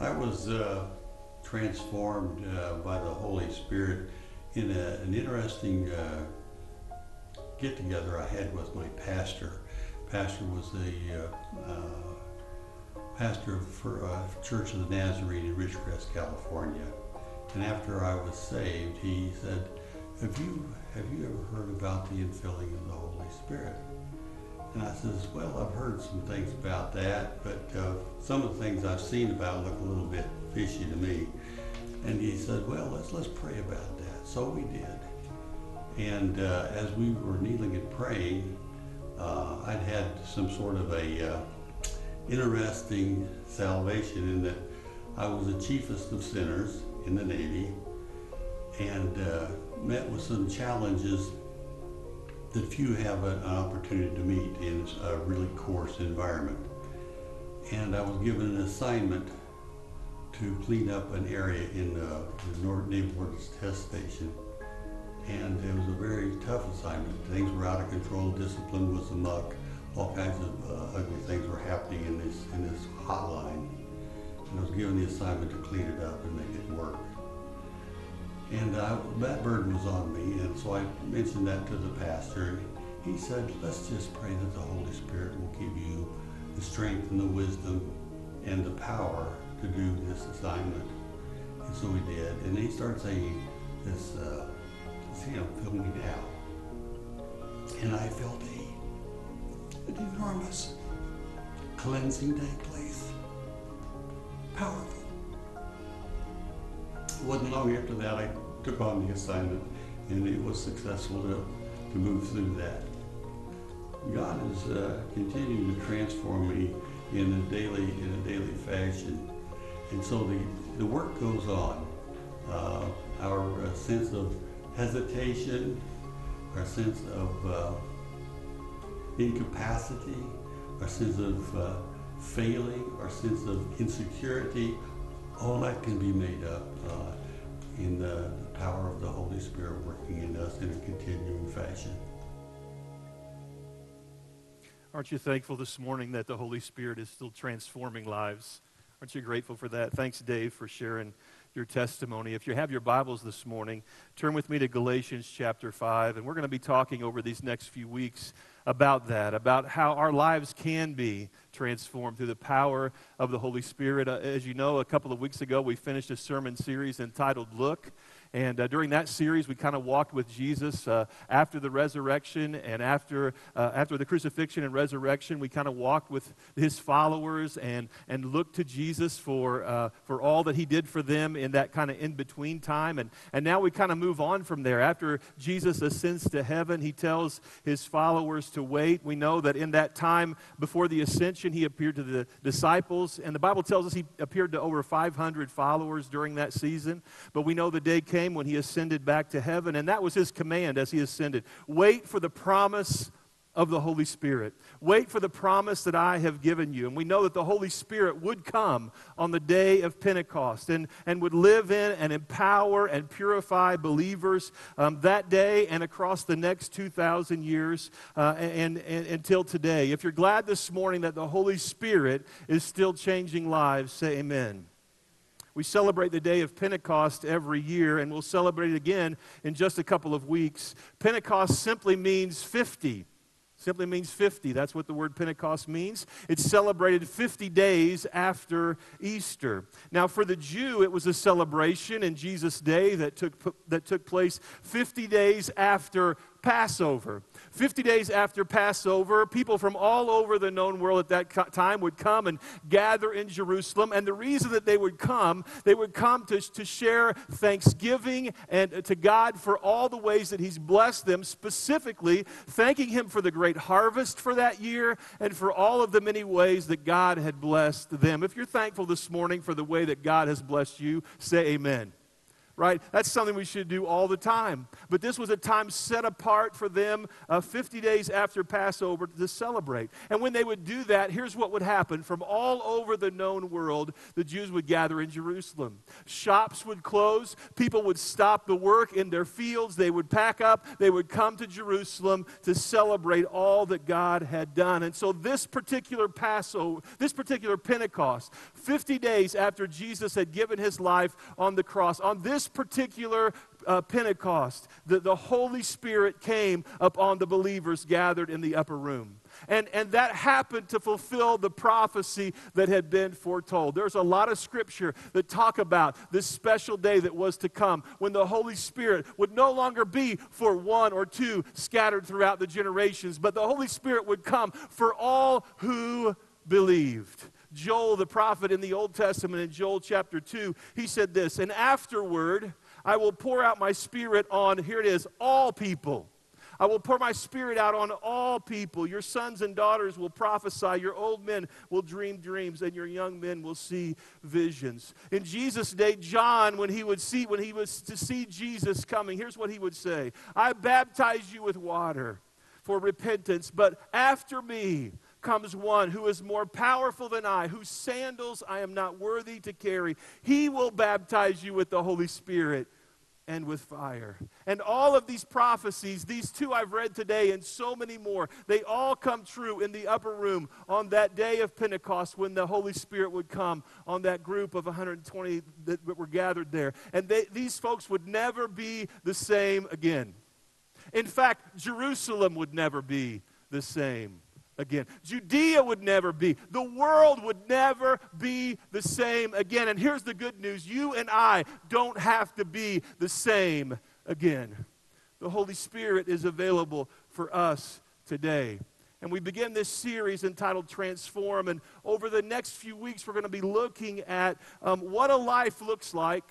I was uh, transformed uh, by the Holy Spirit in a, an interesting uh, get together I had with my pastor. Pastor was the uh, uh, pastor for uh, Church of the Nazarene in Ridgecrest, California. And after I was saved, he said, "Have you have you ever heard about the infilling of the Holy Spirit?" And I says, "Well, I've heard some things about that, but uh, some of the things I've seen about look a little bit fishy to me." And he said, "Well, let's let's pray about that." So we did. And uh, as we were kneeling and praying, uh, I'd had some sort of a uh, interesting salvation in that I was the chiefest of sinners in the Navy and uh, met with some challenges that few have an opportunity to meet in a really coarse environment. And I was given an assignment to clean up an area in uh, the North Naval Ordnance Test Station. And it was a very tough assignment. Things were out of control, discipline was amok, all kinds of uh, ugly things were happening in this, in this hotline. And I was given the assignment to clean it up and make it work. And I, that burden was on me, and so I mentioned that to the pastor. He said, let's just pray that the Holy Spirit will give you the strength and the wisdom and the power to do this assignment. And so we did. And he started saying this, uh, see, I'm filming now. And I felt a, an enormous cleansing take place. Powerful. Wasn't long after that I took on the assignment and it was successful to, to move through that. God is uh, continuing to transform me in a daily in a daily fashion, and so the the work goes on. Uh, our uh, sense of hesitation, our sense of uh, incapacity, our sense of uh, failing, our sense of insecurity, all that can be made up uh, in the power of the Holy Spirit working in us in a continuing fashion. Aren't you thankful this morning that the Holy Spirit is still transforming lives? Aren't you grateful for that? Thanks, Dave, for sharing your testimony. If you have your Bibles this morning, turn with me to Galatians chapter 5, and we're going to be talking over these next few weeks about that, about how our lives can be transformed through the power of the Holy Spirit. Uh, as you know, a couple of weeks ago, we finished a sermon series entitled Look. And uh, during that series, we kind of walked with Jesus uh, after the resurrection and after, uh, after the crucifixion and resurrection. We kind of walked with his followers and, and looked to Jesus for, uh, for all that he did for them in that kind of in between time. And, and now we kind of move on from there. After Jesus ascends to heaven, he tells his followers to wait. We know that in that time before the ascension, he appeared to the disciples. And the Bible tells us he appeared to over 500 followers during that season. But we know the day came came when he ascended back to heaven, and that was his command as he ascended. Wait for the promise of the Holy Spirit. Wait for the promise that I have given you. And we know that the Holy Spirit would come on the day of Pentecost and, and would live in and empower and purify believers um, that day and across the next 2,000 years uh, and, and, until today. If you're glad this morning that the Holy Spirit is still changing lives, say amen. We celebrate the day of Pentecost every year, and we'll celebrate it again in just a couple of weeks. Pentecost simply means 50 simply means 50. That's what the word Pentecost means. It's celebrated 50 days after Easter. Now, for the Jew, it was a celebration in Jesus' day that took, that took place 50 days after Passover. 50 days after Passover, people from all over the known world at that time would come and gather in Jerusalem. And the reason that they would come, they would come to, to share thanksgiving and uh, to God for all the ways that He's blessed them, specifically thanking Him for the great harvest for that year and for all of the many ways that God had blessed them. If you're thankful this morning for the way that God has blessed you, say amen. Right? That's something we should do all the time. But this was a time set apart for them uh, 50 days after Passover to celebrate. And when they would do that, here's what would happen. From all over the known world, the Jews would gather in Jerusalem. Shops would close, people would stop the work in their fields, they would pack up, they would come to Jerusalem to celebrate all that God had done. And so this particular Passover, this particular Pentecost, 50 days after Jesus had given his life on the cross, on this particular uh, Pentecost, the, the Holy Spirit came upon the believers gathered in the upper room. And, and that happened to fulfill the prophecy that had been foretold. There's a lot of scripture that talk about this special day that was to come when the Holy Spirit would no longer be for one or two scattered throughout the generations, but the Holy Spirit would come for all who believed. Joel, the prophet in the Old Testament, in Joel chapter 2, he said this, and afterward I will pour out my spirit on, here it is, all people. I will pour my spirit out on all people. Your sons and daughters will prophesy. Your old men will dream dreams, and your young men will see visions. In Jesus' day, John, when he would see, when he was to see Jesus coming, here's what he would say: I baptize you with water for repentance, but after me comes one who is more powerful than I, whose sandals I am not worthy to carry. He will baptize you with the Holy Spirit and with fire. And all of these prophecies, these two I've read today, and so many more, they all come true in the upper room on that day of Pentecost when the Holy Spirit would come on that group of 120 that were gathered there. And they, these folks would never be the same again. In fact, Jerusalem would never be the same again. Judea would never be. The world would never be the same again. And here's the good news you and I don't have to be the same again. The Holy Spirit is available for us today. And we begin this series entitled Transform. And over the next few weeks, we're going to be looking at um, what a life looks like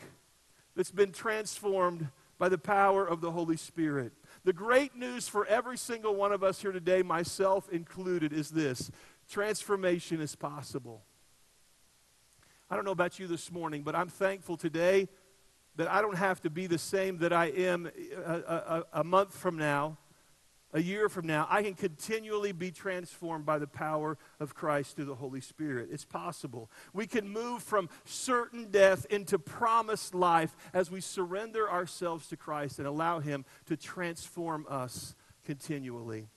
that's been transformed by the power of the Holy Spirit. The great news for every single one of us here today, myself included, is this transformation is possible. I don't know about you this morning, but I'm thankful today that I don't have to be the same that I am a, a, a month from now a year from now, I can continually be transformed by the power of Christ through the Holy Spirit. It's possible. We can move from certain death into promised life as we surrender ourselves to Christ and allow Him to transform us continually.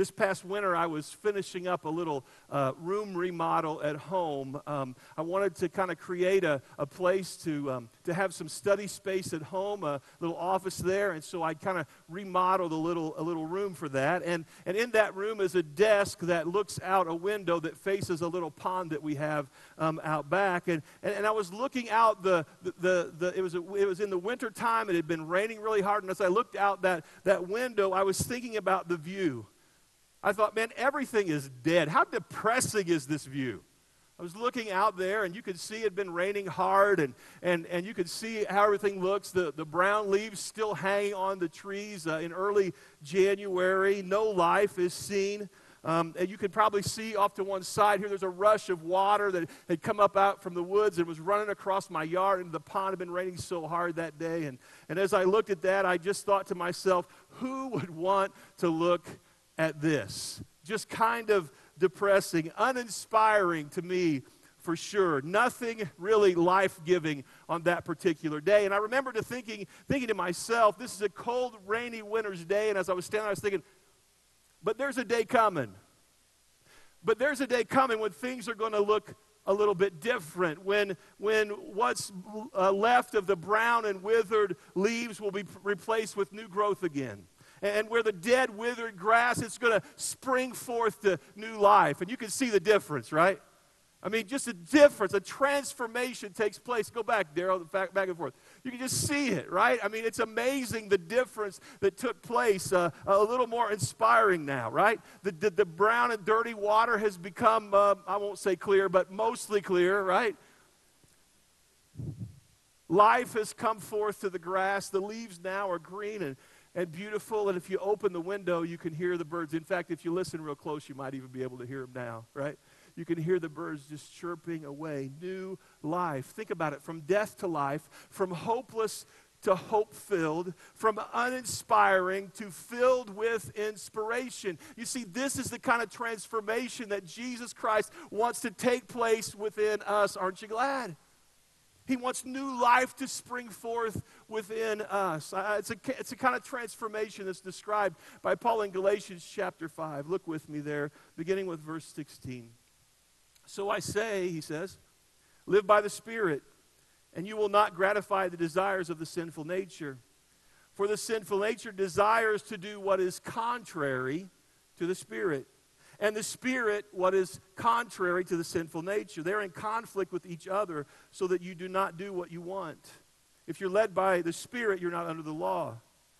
This past winter, I was finishing up a little uh, room remodel at home. Um, I wanted to kind of create a, a place to, um, to have some study space at home, a little office there, and so I kind of remodeled a little, a little room for that. And, and in that room is a desk that looks out a window that faces a little pond that we have um, out back. And, and, and, I was looking out the, the, the, the it, was a, it was in the winter time, it had been raining really hard, and as I looked out that, that window, I was thinking about the view. I thought, man, everything is dead. How depressing is this view? I was looking out there, and you could see it had been raining hard, and, and, and you could see how everything looks. The, the brown leaves still hanging on the trees uh, in early January. No life is seen. Um, and you could probably see off to one side here, there's a rush of water that had come up out from the woods and was running across my yard into the pond. It had been raining so hard that day. And, and as I looked at that, I just thought to myself, who would want to look at this. Just kind of depressing, uninspiring to me for sure. Nothing really life giving on that particular day. And I remember to thinking, thinking to myself, this is a cold, rainy winter's day. And as I was standing, I was thinking, but there's a day coming. But there's a day coming when things are going to look a little bit different, when, when what's uh, left of the brown and withered leaves will be replaced with new growth again and where the dead, withered grass, it's going to spring forth to new life. And you can see the difference, right? I mean, just a difference, a transformation takes place. Go back, Daryl, back, back and forth. You can just see it, right? I mean, it's amazing the difference that took place. Uh, a little more inspiring now, right? The, the, the brown and dirty water has become, uh, I won't say clear, but mostly clear, right? Life has come forth to the grass. The leaves now are green and and beautiful. And if you open the window, you can hear the birds. In fact, if you listen real close, you might even be able to hear them now, right? You can hear the birds just chirping away. New life. Think about it from death to life, from hopeless to hope filled, from uninspiring to filled with inspiration. You see, this is the kind of transformation that Jesus Christ wants to take place within us. Aren't you glad? He wants new life to spring forth within us. It's, a, it's a kind of transformation that's described by Paul in Galatians chapter 5. Look with me there, beginning with verse 16. So I say, he says, live by the Spirit, and you will not gratify the desires of the sinful nature. For the sinful nature desires to do what is contrary to the Spirit and the spirit what is contrary to the sinful nature. They're in conflict with each other so that you do not do what you want. If you're led by the spirit, you're not under the law.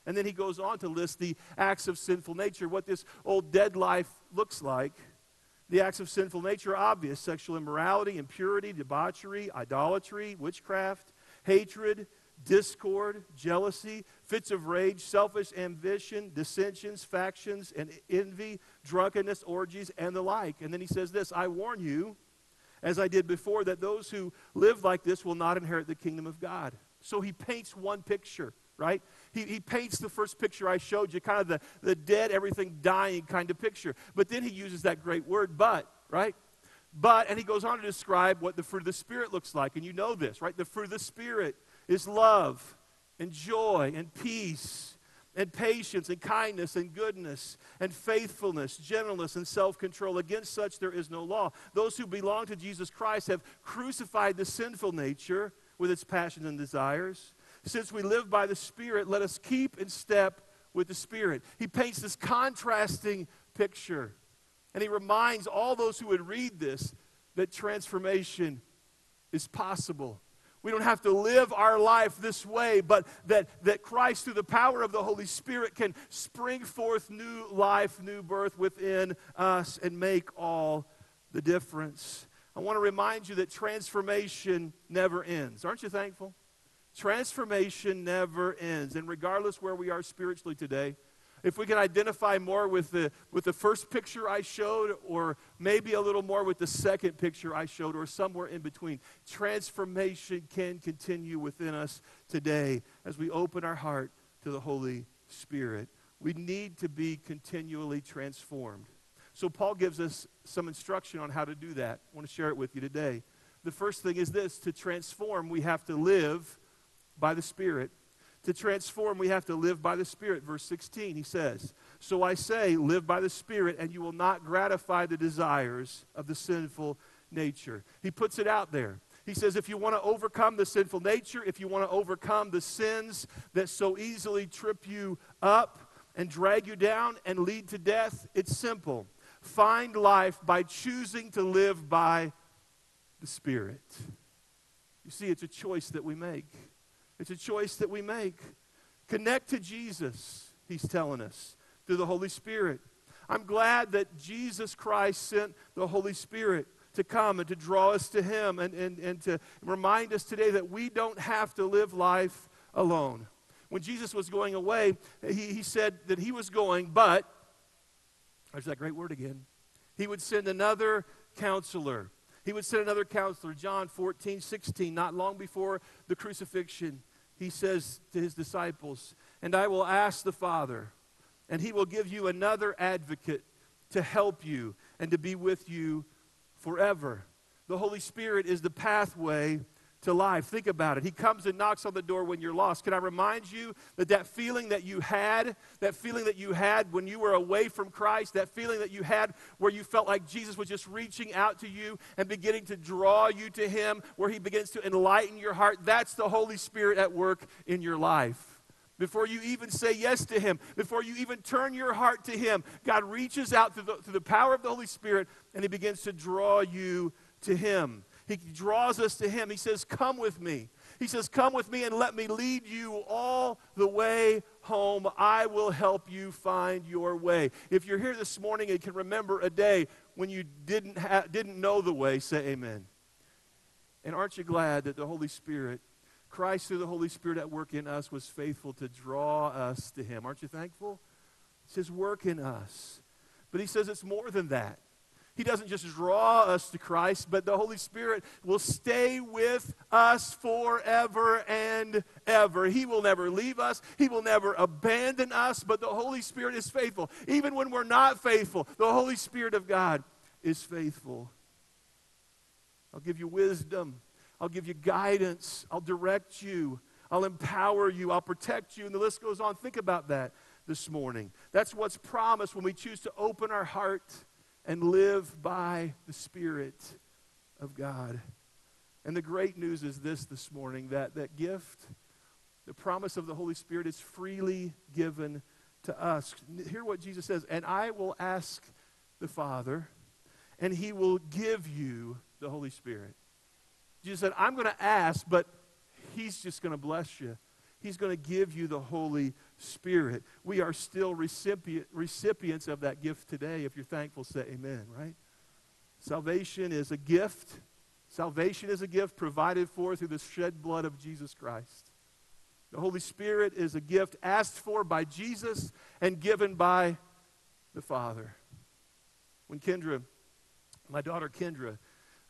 And then he goes on to list the acts of sinful nature, what this old dead life looks like. The acts of sinful nature are obvious sexual immorality, impurity, debauchery, idolatry, witchcraft, hatred, discord, jealousy, fits of rage, selfish ambition, dissensions, factions, and envy, drunkenness, orgies, and the like. And then he says this I warn you, as I did before, that those who live like this will not inherit the kingdom of God. So he paints one picture, right? He, he paints the first picture I showed you, kind of the, the dead, everything dying kind of picture. But then he uses that great word, but, right? But, and he goes on to describe what the fruit of the Spirit looks like. And you know this, right? The fruit of the Spirit is love and joy and peace and patience and kindness and goodness and faithfulness, gentleness and self control. Against such there is no law. Those who belong to Jesus Christ have crucified the sinful nature with its passions and desires. Since we live by the Spirit, let us keep in step with the Spirit. He paints this contrasting picture. And he reminds all those who would read this that transformation is possible we don't have to live our life this way, but that, that Christ, through the power of the Holy Spirit, can spring forth new life, new birth within us and make all the difference. I want to remind you that transformation never ends. Aren't you thankful? Transformation never ends. And regardless where we are spiritually today, if we can identify more with the, with the first picture I showed, or maybe a little more with the second picture I showed, or somewhere in between, transformation can continue within us today as we open our heart to the Holy Spirit. We need to be continually transformed. So, Paul gives us some instruction on how to do that. I want to share it with you today. The first thing is this to transform, we have to live by the Spirit. To transform, we have to live by the Spirit. Verse 16, he says, So I say, live by the Spirit, and you will not gratify the desires of the sinful nature. He puts it out there. He says, if you want to overcome the sinful nature, if you want to overcome the sins that so easily trip you up and drag you down and lead to death, it's simple. Find life by choosing to live by the Spirit. You see, it's a choice that we make. It's a choice that we make. Connect to Jesus, he's telling us, through the Holy Spirit. I'm glad that Jesus Christ sent the Holy Spirit to come and to draw us to him and, and, and to remind us today that we don't have to live life alone. When Jesus was going away, he, he said that he was going, but, there's that great word again, he would send another counselor. He would send another counselor, John 14, 16, not long before the crucifixion he says to his disciples, And I will ask the Father, and he will give you another advocate to help you and to be with you forever. The Holy Spirit is the pathway to life. Think about it. He comes and knocks on the door when you're lost. Can I remind you that that feeling that you had, that feeling that you had when you were away from Christ, that feeling that you had where you felt like Jesus was just reaching out to you and beginning to draw you to Him, where He begins to enlighten your heart, that's the Holy Spirit at work in your life. Before you even say yes to Him, before you even turn your heart to Him, God reaches out through the, through the power of the Holy Spirit and He begins to draw you to Him. He draws us to Him. He says, Come with me. He says, Come with me and let me lead you all the way home. I will help you find your way. If you're here this morning and can remember a day when you didn't, ha- didn't know the way, say amen. And aren't you glad that the Holy Spirit, Christ through the Holy Spirit at work in us, was faithful to draw us to Him? Aren't you thankful? It's His work in us. But He says it's more than that. He doesn't just draw us to Christ, but the Holy Spirit will stay with us forever and ever. He will never leave us, He will never abandon us, but the Holy Spirit is faithful. Even when we're not faithful, the Holy Spirit of God is faithful. I'll give you wisdom, I'll give you guidance, I'll direct you. I'll empower you. I'll protect you. And the list goes on. Think about that this morning. That's what's promised when we choose to open our heart and live by the Spirit of God. And the great news is this this morning that that gift, the promise of the Holy Spirit, is freely given to us. Hear what Jesus says, and I will ask the Father, and he will give you the Holy Spirit. Jesus said, I'm going to ask, but he's just going to bless you. He's going to give you the Holy Spirit. We are still recipient, recipients of that gift today. If you're thankful, say amen, right? Salvation is a gift. Salvation is a gift provided for through the shed blood of Jesus Christ. The Holy Spirit is a gift asked for by Jesus and given by the Father. When Kendra, my daughter Kendra,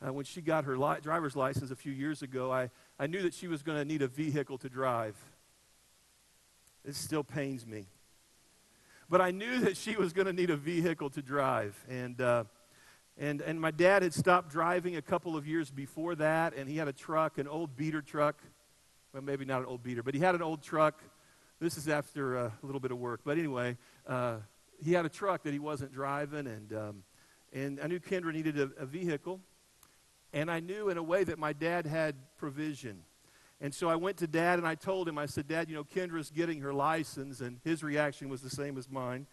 uh, when she got her li- driver's license a few years ago, I, I knew that she was going to need a vehicle to drive. It still pains me. But I knew that she was going to need a vehicle to drive. And, uh, and, and my dad had stopped driving a couple of years before that, and he had a truck, an old beater truck. Well, maybe not an old beater, but he had an old truck. This is after uh, a little bit of work. But anyway, uh, he had a truck that he wasn't driving, and, um, and I knew Kendra needed a, a vehicle. And I knew in a way that my dad had provision. And so I went to dad and I told him, I said, Dad, you know, Kendra's getting her license. And his reaction was the same as mine.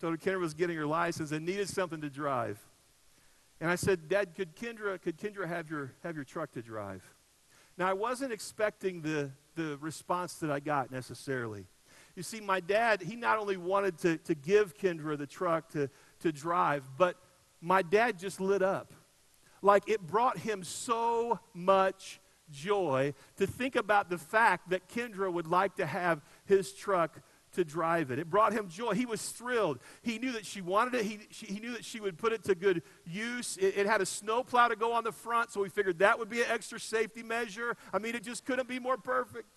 Told her Kendra was getting her license and needed something to drive. And I said, Dad, could Kendra, could Kendra have, your, have your truck to drive? Now, I wasn't expecting the, the response that I got necessarily. You see, my dad, he not only wanted to, to give Kendra the truck to, to drive, but my dad just lit up. Like it brought him so much joy to think about the fact that Kendra would like to have his truck to drive it. It brought him joy. He was thrilled. He knew that she wanted it. He, she, he knew that she would put it to good use. It, it had a snowplow to go on the front, so we figured that would be an extra safety measure. I mean, it just couldn't be more perfect.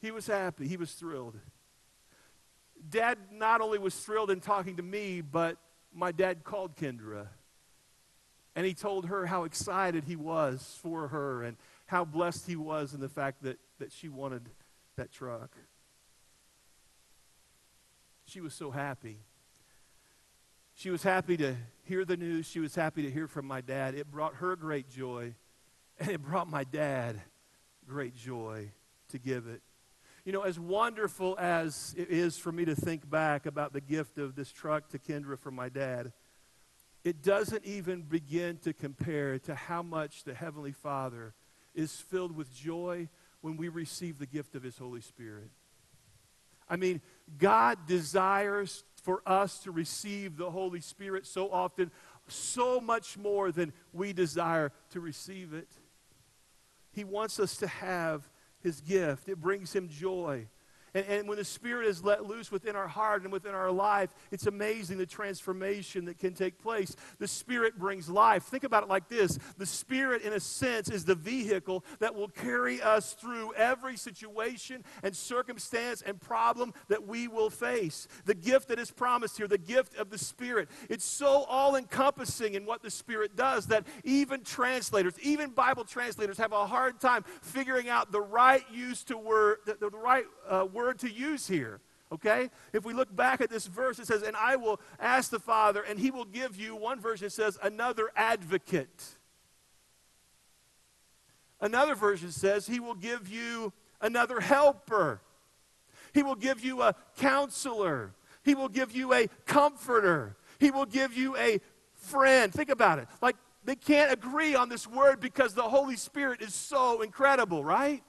He was happy. He was thrilled. Dad not only was thrilled in talking to me, but my dad called Kendra and he told her how excited he was for her and how blessed he was in the fact that, that she wanted that truck. She was so happy. She was happy to hear the news. She was happy to hear from my dad. It brought her great joy, and it brought my dad great joy to give it. You know, as wonderful as it is for me to think back about the gift of this truck to Kendra from my dad, it doesn't even begin to compare to how much the Heavenly Father is filled with joy when we receive the gift of His Holy Spirit. I mean, God desires for us to receive the Holy Spirit so often, so much more than we desire to receive it. He wants us to have His gift, it brings Him joy. And, and when the Spirit is let loose within our heart and within our life, it's amazing the transformation that can take place. The Spirit brings life. Think about it like this the Spirit, in a sense, is the vehicle that will carry us through every situation and circumstance and problem that we will face. The gift that is promised here, the gift of the Spirit, it's so all encompassing in what the Spirit does that even translators, even Bible translators, have a hard time figuring out the right use to word, the, the right uh, word word to use here. Okay? If we look back at this verse, it says, And I will ask the Father, and he will give you, one version says, another advocate. Another version says, He will give you another helper. He will give you a counselor. He will give you a comforter. He will give you a friend. Think about it. Like, they can't agree on this word because the Holy Spirit is so incredible, right?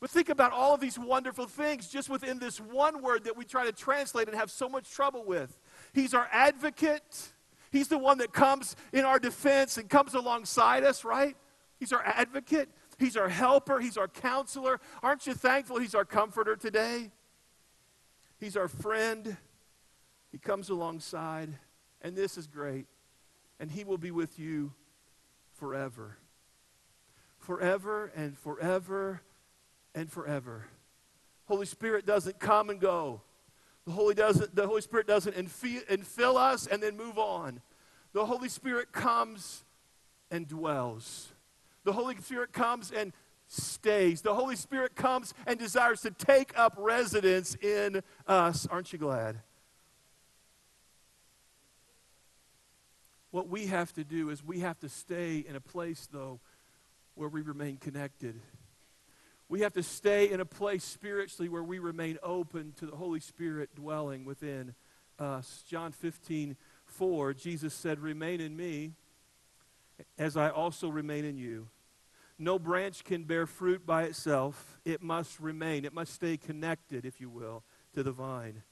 But think about all of these wonderful things just within this one word that we try to translate and have so much trouble with. He's our advocate. He's the one that comes in our defense and comes alongside us, right? He's our advocate. He's our helper. He's our counselor. Aren't you thankful He's our comforter today? He's our friend. He comes alongside, and this is great, and He will be with you forever. Forever and forever and forever. Holy Spirit doesn't come and go. The Holy, doesn't, the Holy Spirit doesn't infill us and then move on. The Holy Spirit comes and dwells. The Holy Spirit comes and stays. The Holy Spirit comes and desires to take up residence in us. Aren't you glad? What we have to do is we have to stay in a place, though, where we remain connected. We have to stay in a place spiritually where we remain open to the Holy Spirit dwelling within us. John 15, 4, Jesus said, Remain in me as I also remain in you. No branch can bear fruit by itself. It must remain, it must stay connected, if you will, to the vine.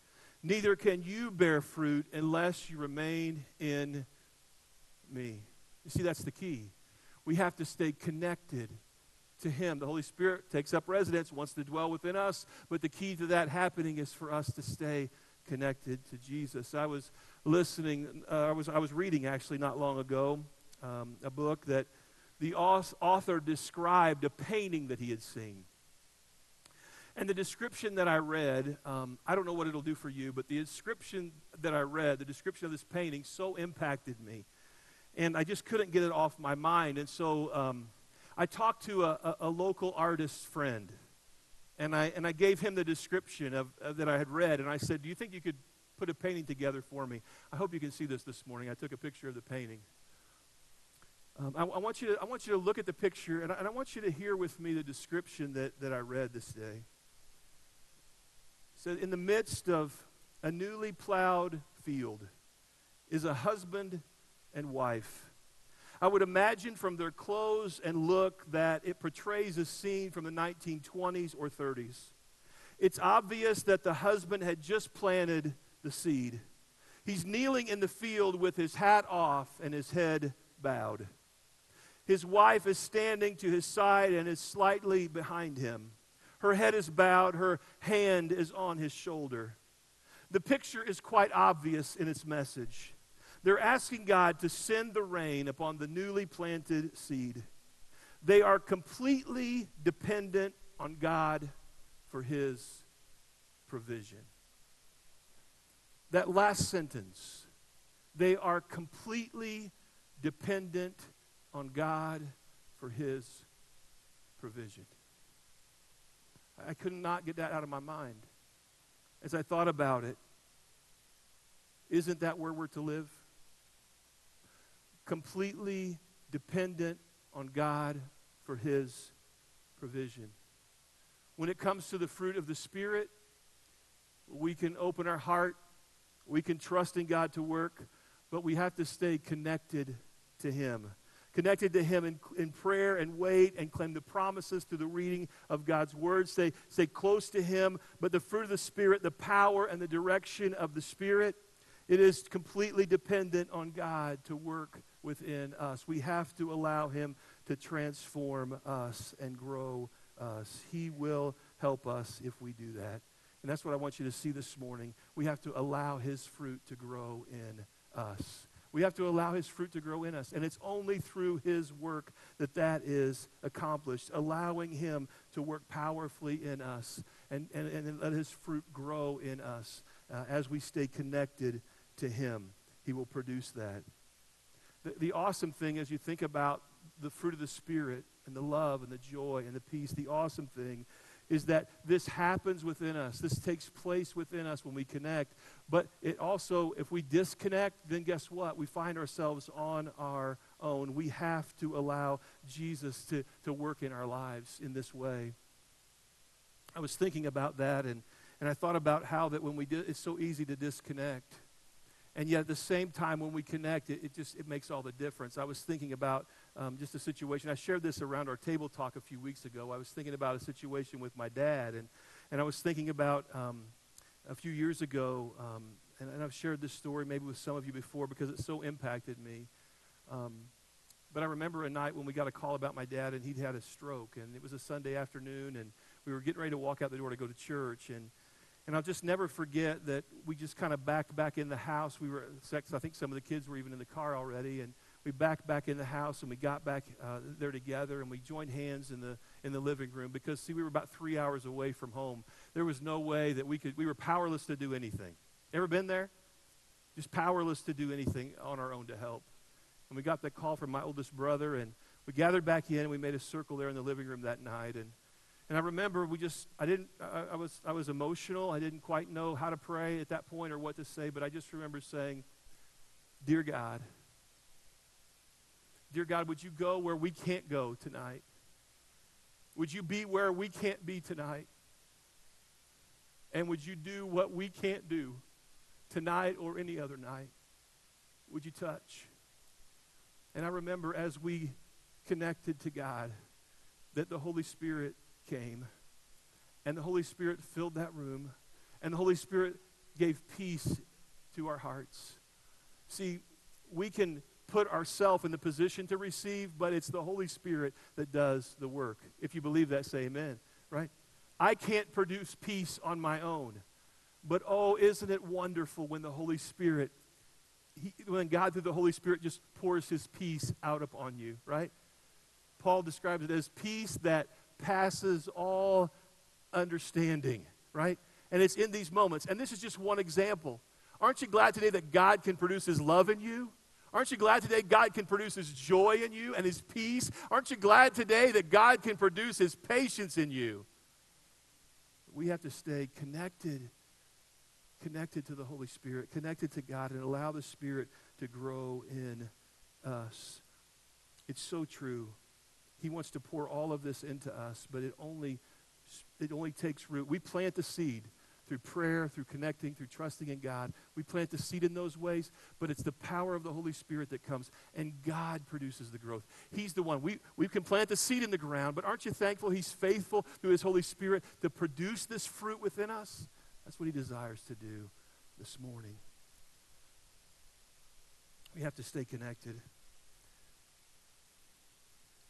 Neither can you bear fruit unless you remain in me. You see, that's the key. We have to stay connected to Him. The Holy Spirit takes up residence, wants to dwell within us, but the key to that happening is for us to stay connected to Jesus. I was listening, uh, I, was, I was reading actually not long ago um, a book that the author described a painting that he had seen. And the description that I read, um, I don't know what it'll do for you, but the description that I read, the description of this painting, so impacted me. And I just couldn't get it off my mind. And so um, I talked to a, a, local artist friend, and I, and I gave him the description of, that I had read. And I said, Do you think you could put a painting together for me? I hope you can see this this morning. I took a picture of the painting. Um, I, I, want you to, I want you to look at the picture, and I, and I want you to hear with me the description that, that I read this day. Said, In the midst of a newly plowed field is a husband and wife. I would imagine from their clothes and look that it portrays a scene from the 1920s or 30s. It's obvious that the husband had just planted the seed. He's kneeling in the field with his hat off and his head bowed. His wife is standing to his side and is slightly behind him. Her head is bowed, her hand is on his shoulder. The picture is quite obvious in its message. They're asking God to send the rain upon the newly planted seed. They are completely dependent on God for his provision. That last sentence, they are completely dependent on God for his provision. I could not get that out of my mind. As I thought about it, isn't that where we're to live? Completely dependent on God for his provision. When it comes to the fruit of the Spirit, we can open our heart, we can trust in God to work, but we have to stay connected to Him connected to Him in, in prayer and wait and claim the promises through the reading of God's Word. Stay, stay close to Him. But the fruit of the Spirit, the power and the direction of the Spirit, it is completely dependent on God to work within us. We have to allow Him to transform us and grow us. He will help us if we do that. And that's what I want you to see this morning. We have to allow His fruit to grow in us. We have to allow his fruit to grow in us. And it's only through his work that that is accomplished, allowing him to work powerfully in us and, and, and let his fruit grow in us. Uh, as we stay connected to him, he will produce that. The, the awesome thing as you think about the fruit of the Spirit and the love and the joy and the peace, the awesome thing is that this happens within us. This takes place within us when we connect. But it also, if we disconnect, then guess what? We find ourselves on our own. We have to allow Jesus to, to work in our lives in this way. I was thinking about that, and, and I thought about how that when we do, it's so easy to disconnect. And yet at the same time, when we connect, it, it just it makes all the difference. I was thinking about um, just a situation. I shared this around our table talk a few weeks ago. I was thinking about a situation with my dad, and, and I was thinking about um, a few years ago, um, and, and, I've shared this story maybe with some of you before because it so impacted me. Um, but I remember a night when we got a call about my dad, and he'd had a stroke, and it was a Sunday afternoon, and we were getting ready to walk out the door to go to church, and And I'll just never forget that we just kind of backed back in the house. We were, I think some of the kids were even in the car already. And we backed back in the house and we got back uh, there together and we joined hands in the, in the living room because, see, we were about three hours away from home. There was no way that we could, we were powerless to do anything. Ever been there? Just powerless to do anything on our own to help. And we got that call from my oldest brother and we gathered back in and we made a circle there in the living room that night. And and I remember we just, I didn't, I, I, was, I was emotional. I didn't quite know how to pray at that point or what to say, but I just remember saying, Dear God, Dear God, would you go where we can't go tonight? Would you be where we can't be tonight? And would you do what we can't do tonight or any other night? Would you touch? And I remember as we connected to God that the Holy Spirit came, and the Holy Spirit filled that room, and the Holy Spirit gave peace to our hearts. See, we can put ourselves in the position to receive, but it's the Holy Spirit that does the work. If you believe that, say amen, right? I can't produce peace on my own. But oh, isn't it wonderful when the Holy Spirit, he, when God through the Holy Spirit just pours his peace out upon you, right? Paul describes it as peace that passes all understanding, right? And it's in these moments. And this is just one example. Aren't you glad today that God can produce his love in you? Aren't you glad today God can produce his joy in you and his peace? Aren't you glad today that God can produce his patience in you? We have to stay connected, connected to the Holy Spirit, connected to God, and allow the Spirit to grow in us. It's so true. He wants to pour all of this into us, but it only, it only takes root. We plant the seed through prayer, through connecting, through trusting in God. We plant the seed in those ways, but it's the power of the Holy Spirit that comes, and God produces the growth. He's the one. We, we can plant the seed in the ground, but aren't you thankful He's faithful through His Holy Spirit to produce this fruit within us? That's what He desires to do this morning. We have to stay connected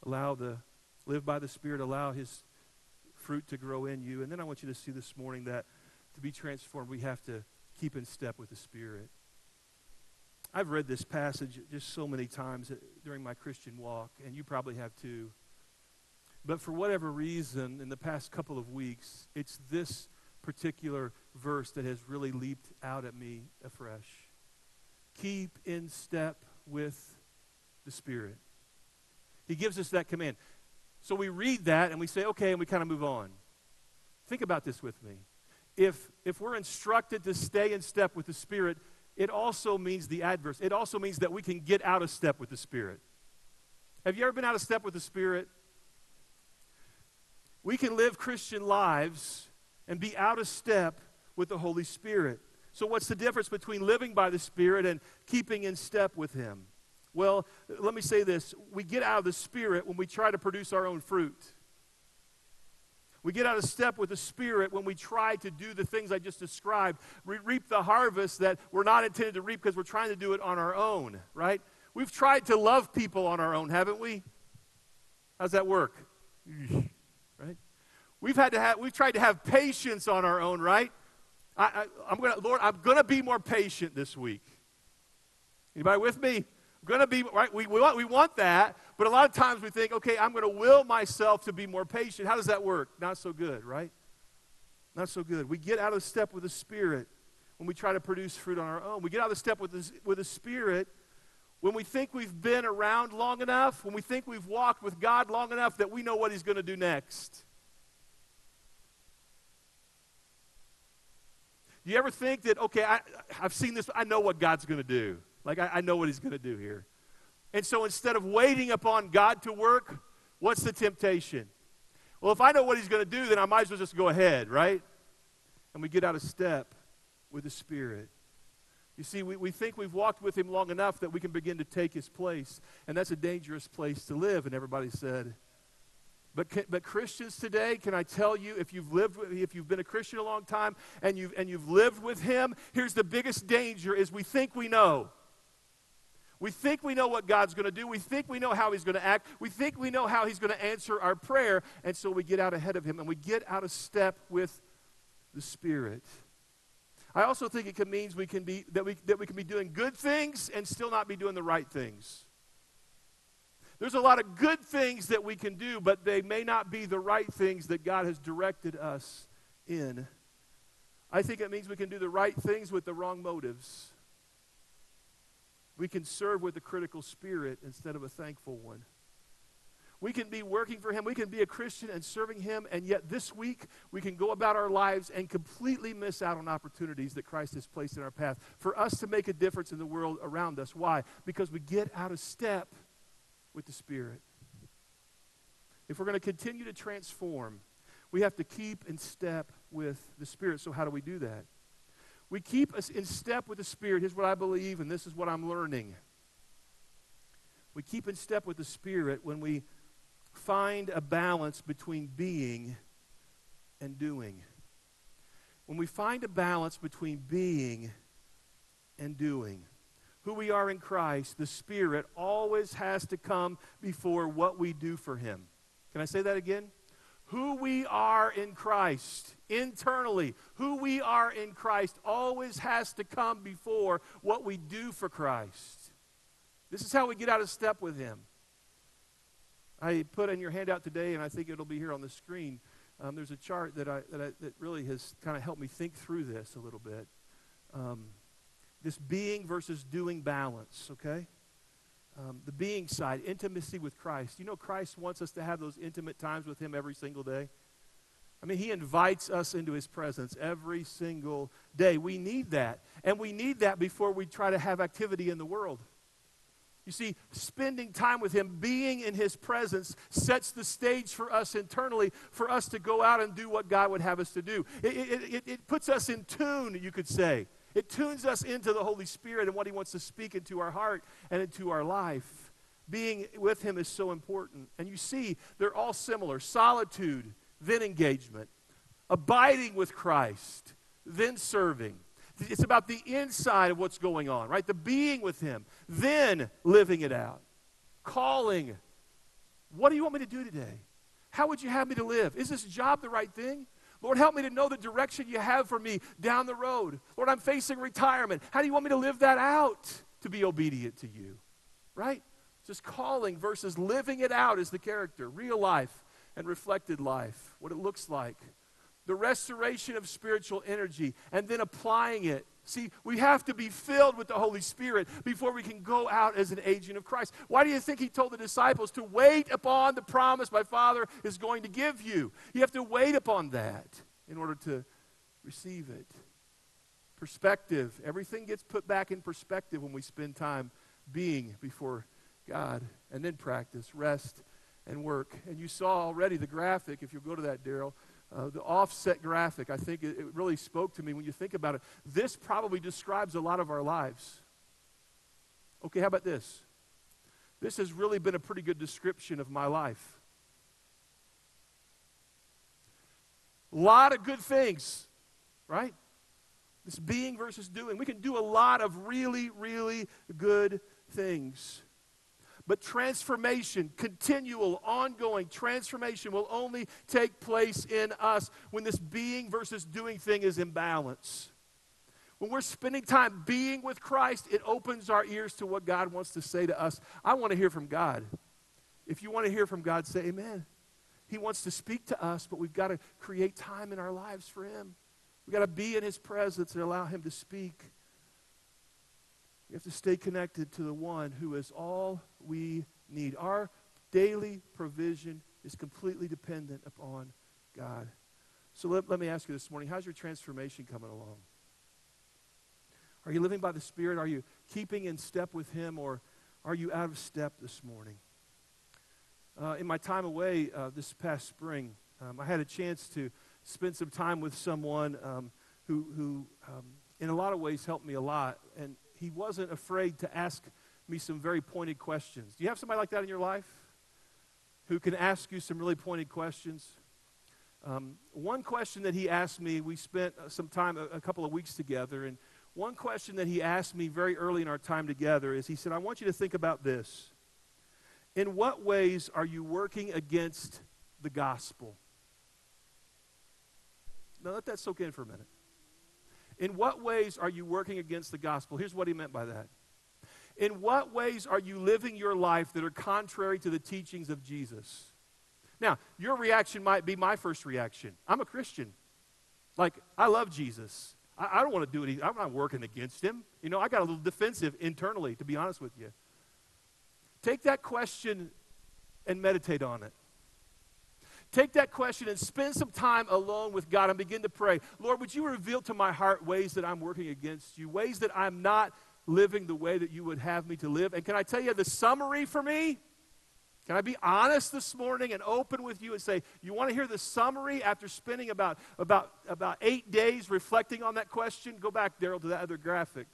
allow the live by the Spirit, allow His fruit to grow in you. And then I want you to see this morning that to be transformed, we have to keep in step with the Spirit. I've read this passage just so many times during my Christian walk, and you probably have too. But for whatever reason, in the past couple of weeks, it's this particular verse that has really leaped out at me afresh. Keep in step with the Spirit. He gives us that command. So we read that and we say, okay, and we kind of move on. Think about this with me. If, if we're instructed to stay in step with the Spirit, it also means the adverse. It also means that we can get out of step with the Spirit. Have you ever been out of step with the Spirit? We can live Christian lives and be out of step with the Holy Spirit. So, what's the difference between living by the Spirit and keeping in step with Him? Well, let me say this we get out of the Spirit when we try to produce our own fruit. We get out of step with the Spirit when we try to do the things I just described. We reap the harvest that we're not intended to reap because we're trying to do it on our own, right? We've tried to love people on our own, haven't we? How's that work? right? We've had to have, we've tried to have patience on our own, right? I, I, am gonna, Lord, I'm gonna be more patient this week. Anybody with me? Going to be, right? We, we, want, we want that, but a lot of times we think, okay, I'm going to will myself to be more patient. How does that work? Not so good, right? Not so good. We get out of step with the Spirit when we try to produce fruit on our own. We get out of step with the, with the Spirit when we think we've been around long enough, when we think we've walked with God long enough that we know what He's going to do next. Do you ever think that, okay, I, I've seen this, I know what God's going to do? Like, I, I know what he's going to do here. And so instead of waiting upon God to work, what's the temptation? Well, if I know what he's going to do, then I might as well just go ahead, right? And we get out of step with the Spirit. You see, we, we think we've walked with him long enough that we can begin to take his place. And that's a dangerous place to live. And everybody said, but, but Christians today, can I tell you, if you've lived, with, if you've been a Christian a long time and you've, and you've lived with him, here's the biggest danger is we think we know. We think we know what God's going to do. We think we know how He's going to act. We think we know how He's going to answer our prayer. And so we get out ahead of Him and we get out of step with the Spirit. I also think it means we can be that we that we can be doing good things and still not be doing the right things. There's a lot of good things that we can do, but they may not be the right things that God has directed us in. I think it means we can do the right things with the wrong motives. We can serve with a critical spirit instead of a thankful one. We can be working for Him. We can be a Christian and serving Him, and yet this week we can go about our lives and completely miss out on opportunities that Christ has placed in our path for us to make a difference in the world around us. Why? Because we get out of step with the Spirit. If we're going to continue to transform, we have to keep in step with the Spirit. So, how do we do that? We keep us in step with the Spirit. Here's what I believe, and this is what I'm learning. We keep in step with the Spirit when we find a balance between being and doing. When we find a balance between being and doing who we are in Christ, the Spirit always has to come before what we do for Him. Can I say that again? Who we are in Christ, internally, who we are in Christ always has to come before what we do for Christ. This is how we get out of step with Him. I put in your handout today, and I think it'll be here on the screen. Um, there's a chart that, I, that, I, that really has kind of helped me think through this a little bit. Um, this being versus doing balance, okay? Um, the being side, intimacy with Christ. You know, Christ wants us to have those intimate times with Him every single day. I mean, He invites us into His presence every single day. We need that. And we need that before we try to have activity in the world. You see, spending time with Him, being in His presence, sets the stage for us internally for us to go out and do what God would have us to do. It, it, it, it puts us in tune, you could say, it tunes us into the Holy Spirit and what He wants to speak into our heart and into our life. Being with Him is so important. And you see, they're all similar solitude, then engagement, abiding with Christ, then serving. It's about the inside of what's going on, right? The being with Him, then living it out. Calling. What do you want me to do today? How would you have me to live? Is this job the right thing? Lord, help me to know the direction you have for me down the road. Lord, I'm facing retirement. How do you want me to live that out to be obedient to you? Right? Just calling versus living it out is the character, real life and reflected life, what it looks like. The restoration of spiritual energy and then applying it See, we have to be filled with the Holy Spirit before we can go out as an agent of Christ. Why do you think he told the disciples to wait upon the promise my Father is going to give you? You have to wait upon that in order to receive it. Perspective. Everything gets put back in perspective when we spend time being before God. And then practice, rest, and work. And you saw already the graphic, if you go to that, Daryl uh, the offset graphic, I think it, it really spoke to me when you think about it. This probably describes a lot of our lives. Okay, how about this? This has really been a pretty good description of my life. A lot of good things, right? This being versus doing. We can do a lot of really, really good things. But transformation, continual, ongoing transformation will only take place in us when this being versus doing thing is in balance. When we're spending time being with Christ, it opens our ears to what God wants to say to us. I want to hear from God. If you want to hear from God, say amen. He wants to speak to us, but we've got to create time in our lives for Him. We've got to be in His presence and allow Him to speak. We have to stay connected to the one who is all we need. Our daily provision is completely dependent upon God. So let, let me ask you this morning how's your transformation coming along? Are you living by the Spirit? Are you keeping in step with Him, or are you out of step this morning? Uh, in my time away uh, this past spring, um, I had a chance to spend some time with someone um, who, who um, in a lot of ways, helped me a lot. And he wasn't afraid to ask me some very pointed questions. Do you have somebody like that in your life who can ask you some really pointed questions? Um, one question that he asked me, we spent uh, some time, a, a couple of weeks together, and one question that he asked me very early in our time together is he said, I want you to think about this. In what ways are you working against the gospel? Now let that soak in for a minute. In what ways are you working against the gospel? Here's what he meant by that. In what ways are you living your life that are contrary to the teachings of Jesus? Now, your reaction might be my first reaction. I'm a Christian. Like, I love Jesus. I, I don't want to do it. I'm not working against him. You know, I got a little defensive internally, to be honest with you. Take that question and meditate on it. Take that question and spend some time alone with God and begin to pray. Lord, would you reveal to my heart ways that I'm working against you, ways that I'm not living the way that you would have me to live? And can I tell you the summary for me? Can I be honest this morning and open with you and say, you want to hear the summary after spending about, about, about eight days reflecting on that question? Go back, Daryl, to that other graphic.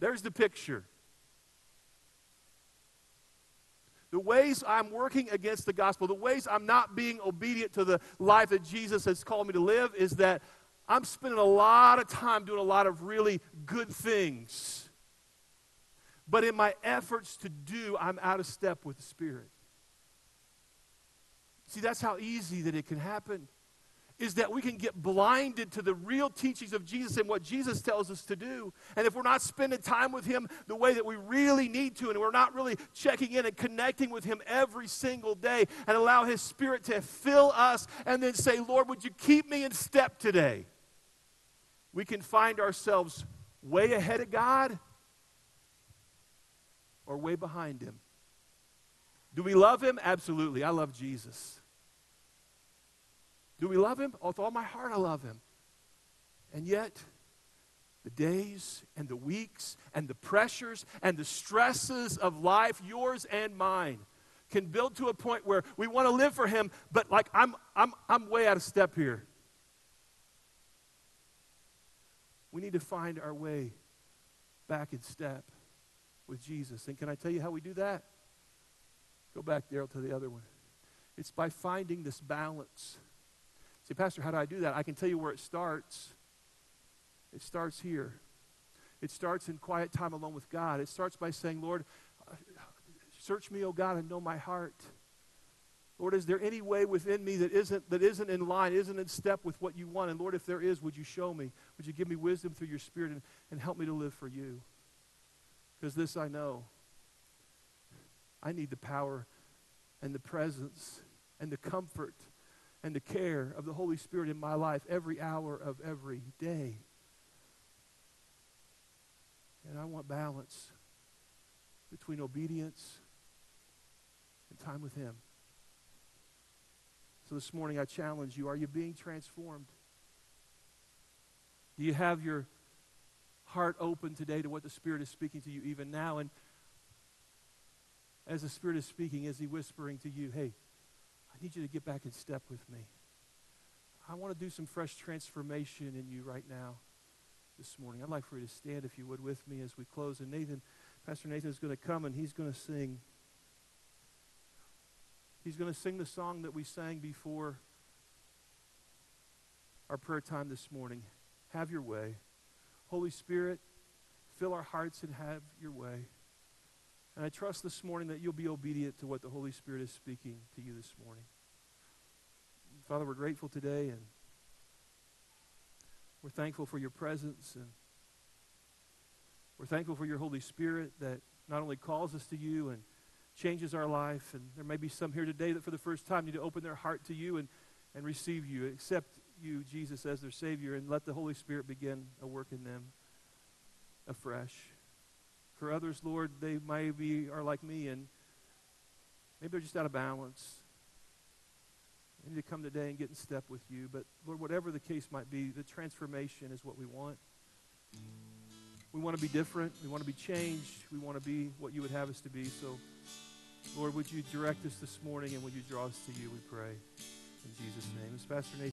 There's the picture. The ways I'm working against the gospel, the ways I'm not being obedient to the life that Jesus has called me to live is that I'm spending a lot of time doing a lot of really good things. But in my efforts to do, I'm out of step with the Spirit. See, that's how easy that it can happen. Is that we can get blinded to the real teachings of Jesus and what Jesus tells us to do. And if we're not spending time with Him the way that we really need to, and we're not really checking in and connecting with Him every single day, and allow His Spirit to fill us, and then say, Lord, would you keep me in step today? We can find ourselves way ahead of God or way behind him. Do we love him? Absolutely. I love Jesus. Do we love him? Oh, with all my heart, I love him. And yet, the days and the weeks and the pressures and the stresses of life, yours and mine, can build to a point where we want to live for him, but like I'm, I'm, I'm way out of step here. We need to find our way back in step with Jesus. And can I tell you how we do that? Go back, Daryl, to the other one. It's by finding this balance. Say, Pastor, how do I do that? I can tell you where it starts. It starts here. It starts in quiet time alone with God. It starts by saying, Lord, search me, O God, and know my heart. Lord, is there any way within me that isn't, that isn't in line, isn't in step with what you want? And Lord, if there is, would you show me? Would you give me wisdom through your Spirit and, and help me to live for you? Because this I know. I need the power and the presence and the comfort and the care of the Holy Spirit in my life every hour of every day. And I want balance between obedience and time with Him. So this morning I challenge you are you being transformed? Do you have your heart open today to what the Spirit is speaking to you even now. And as the Spirit is speaking, is He whispering to you, hey, need you to get back in step with me. I want to do some fresh transformation in you right now this morning. I'd like for you to stand, if you would, with me as we close. And Nathan, Pastor Nathan is going to come and he's going to sing. He's going to sing the song that we sang before our prayer time this morning. Have your way. Holy Spirit, fill our hearts and have your way. And I trust this morning that you'll be obedient to what the Holy Spirit is speaking to you this morning. Father, we're grateful today and we're thankful for your presence and we're thankful for your Holy Spirit that not only calls us to you and changes our life, and there may be some here today that for the first time need to open their heart to you and, and receive you, accept you, Jesus, as their Savior, and let the Holy Spirit begin a work in them afresh. For others, Lord, they maybe are like me and maybe they're just out of balance. They need to come today and get in step with you. But Lord, whatever the case might be, the transformation is what we want. We want to be different. We want to be changed. We want to be what you would have us to be. So, Lord, would you direct us this morning and would you draw us to you, we pray. In Jesus' name. It's Pastor Nathan.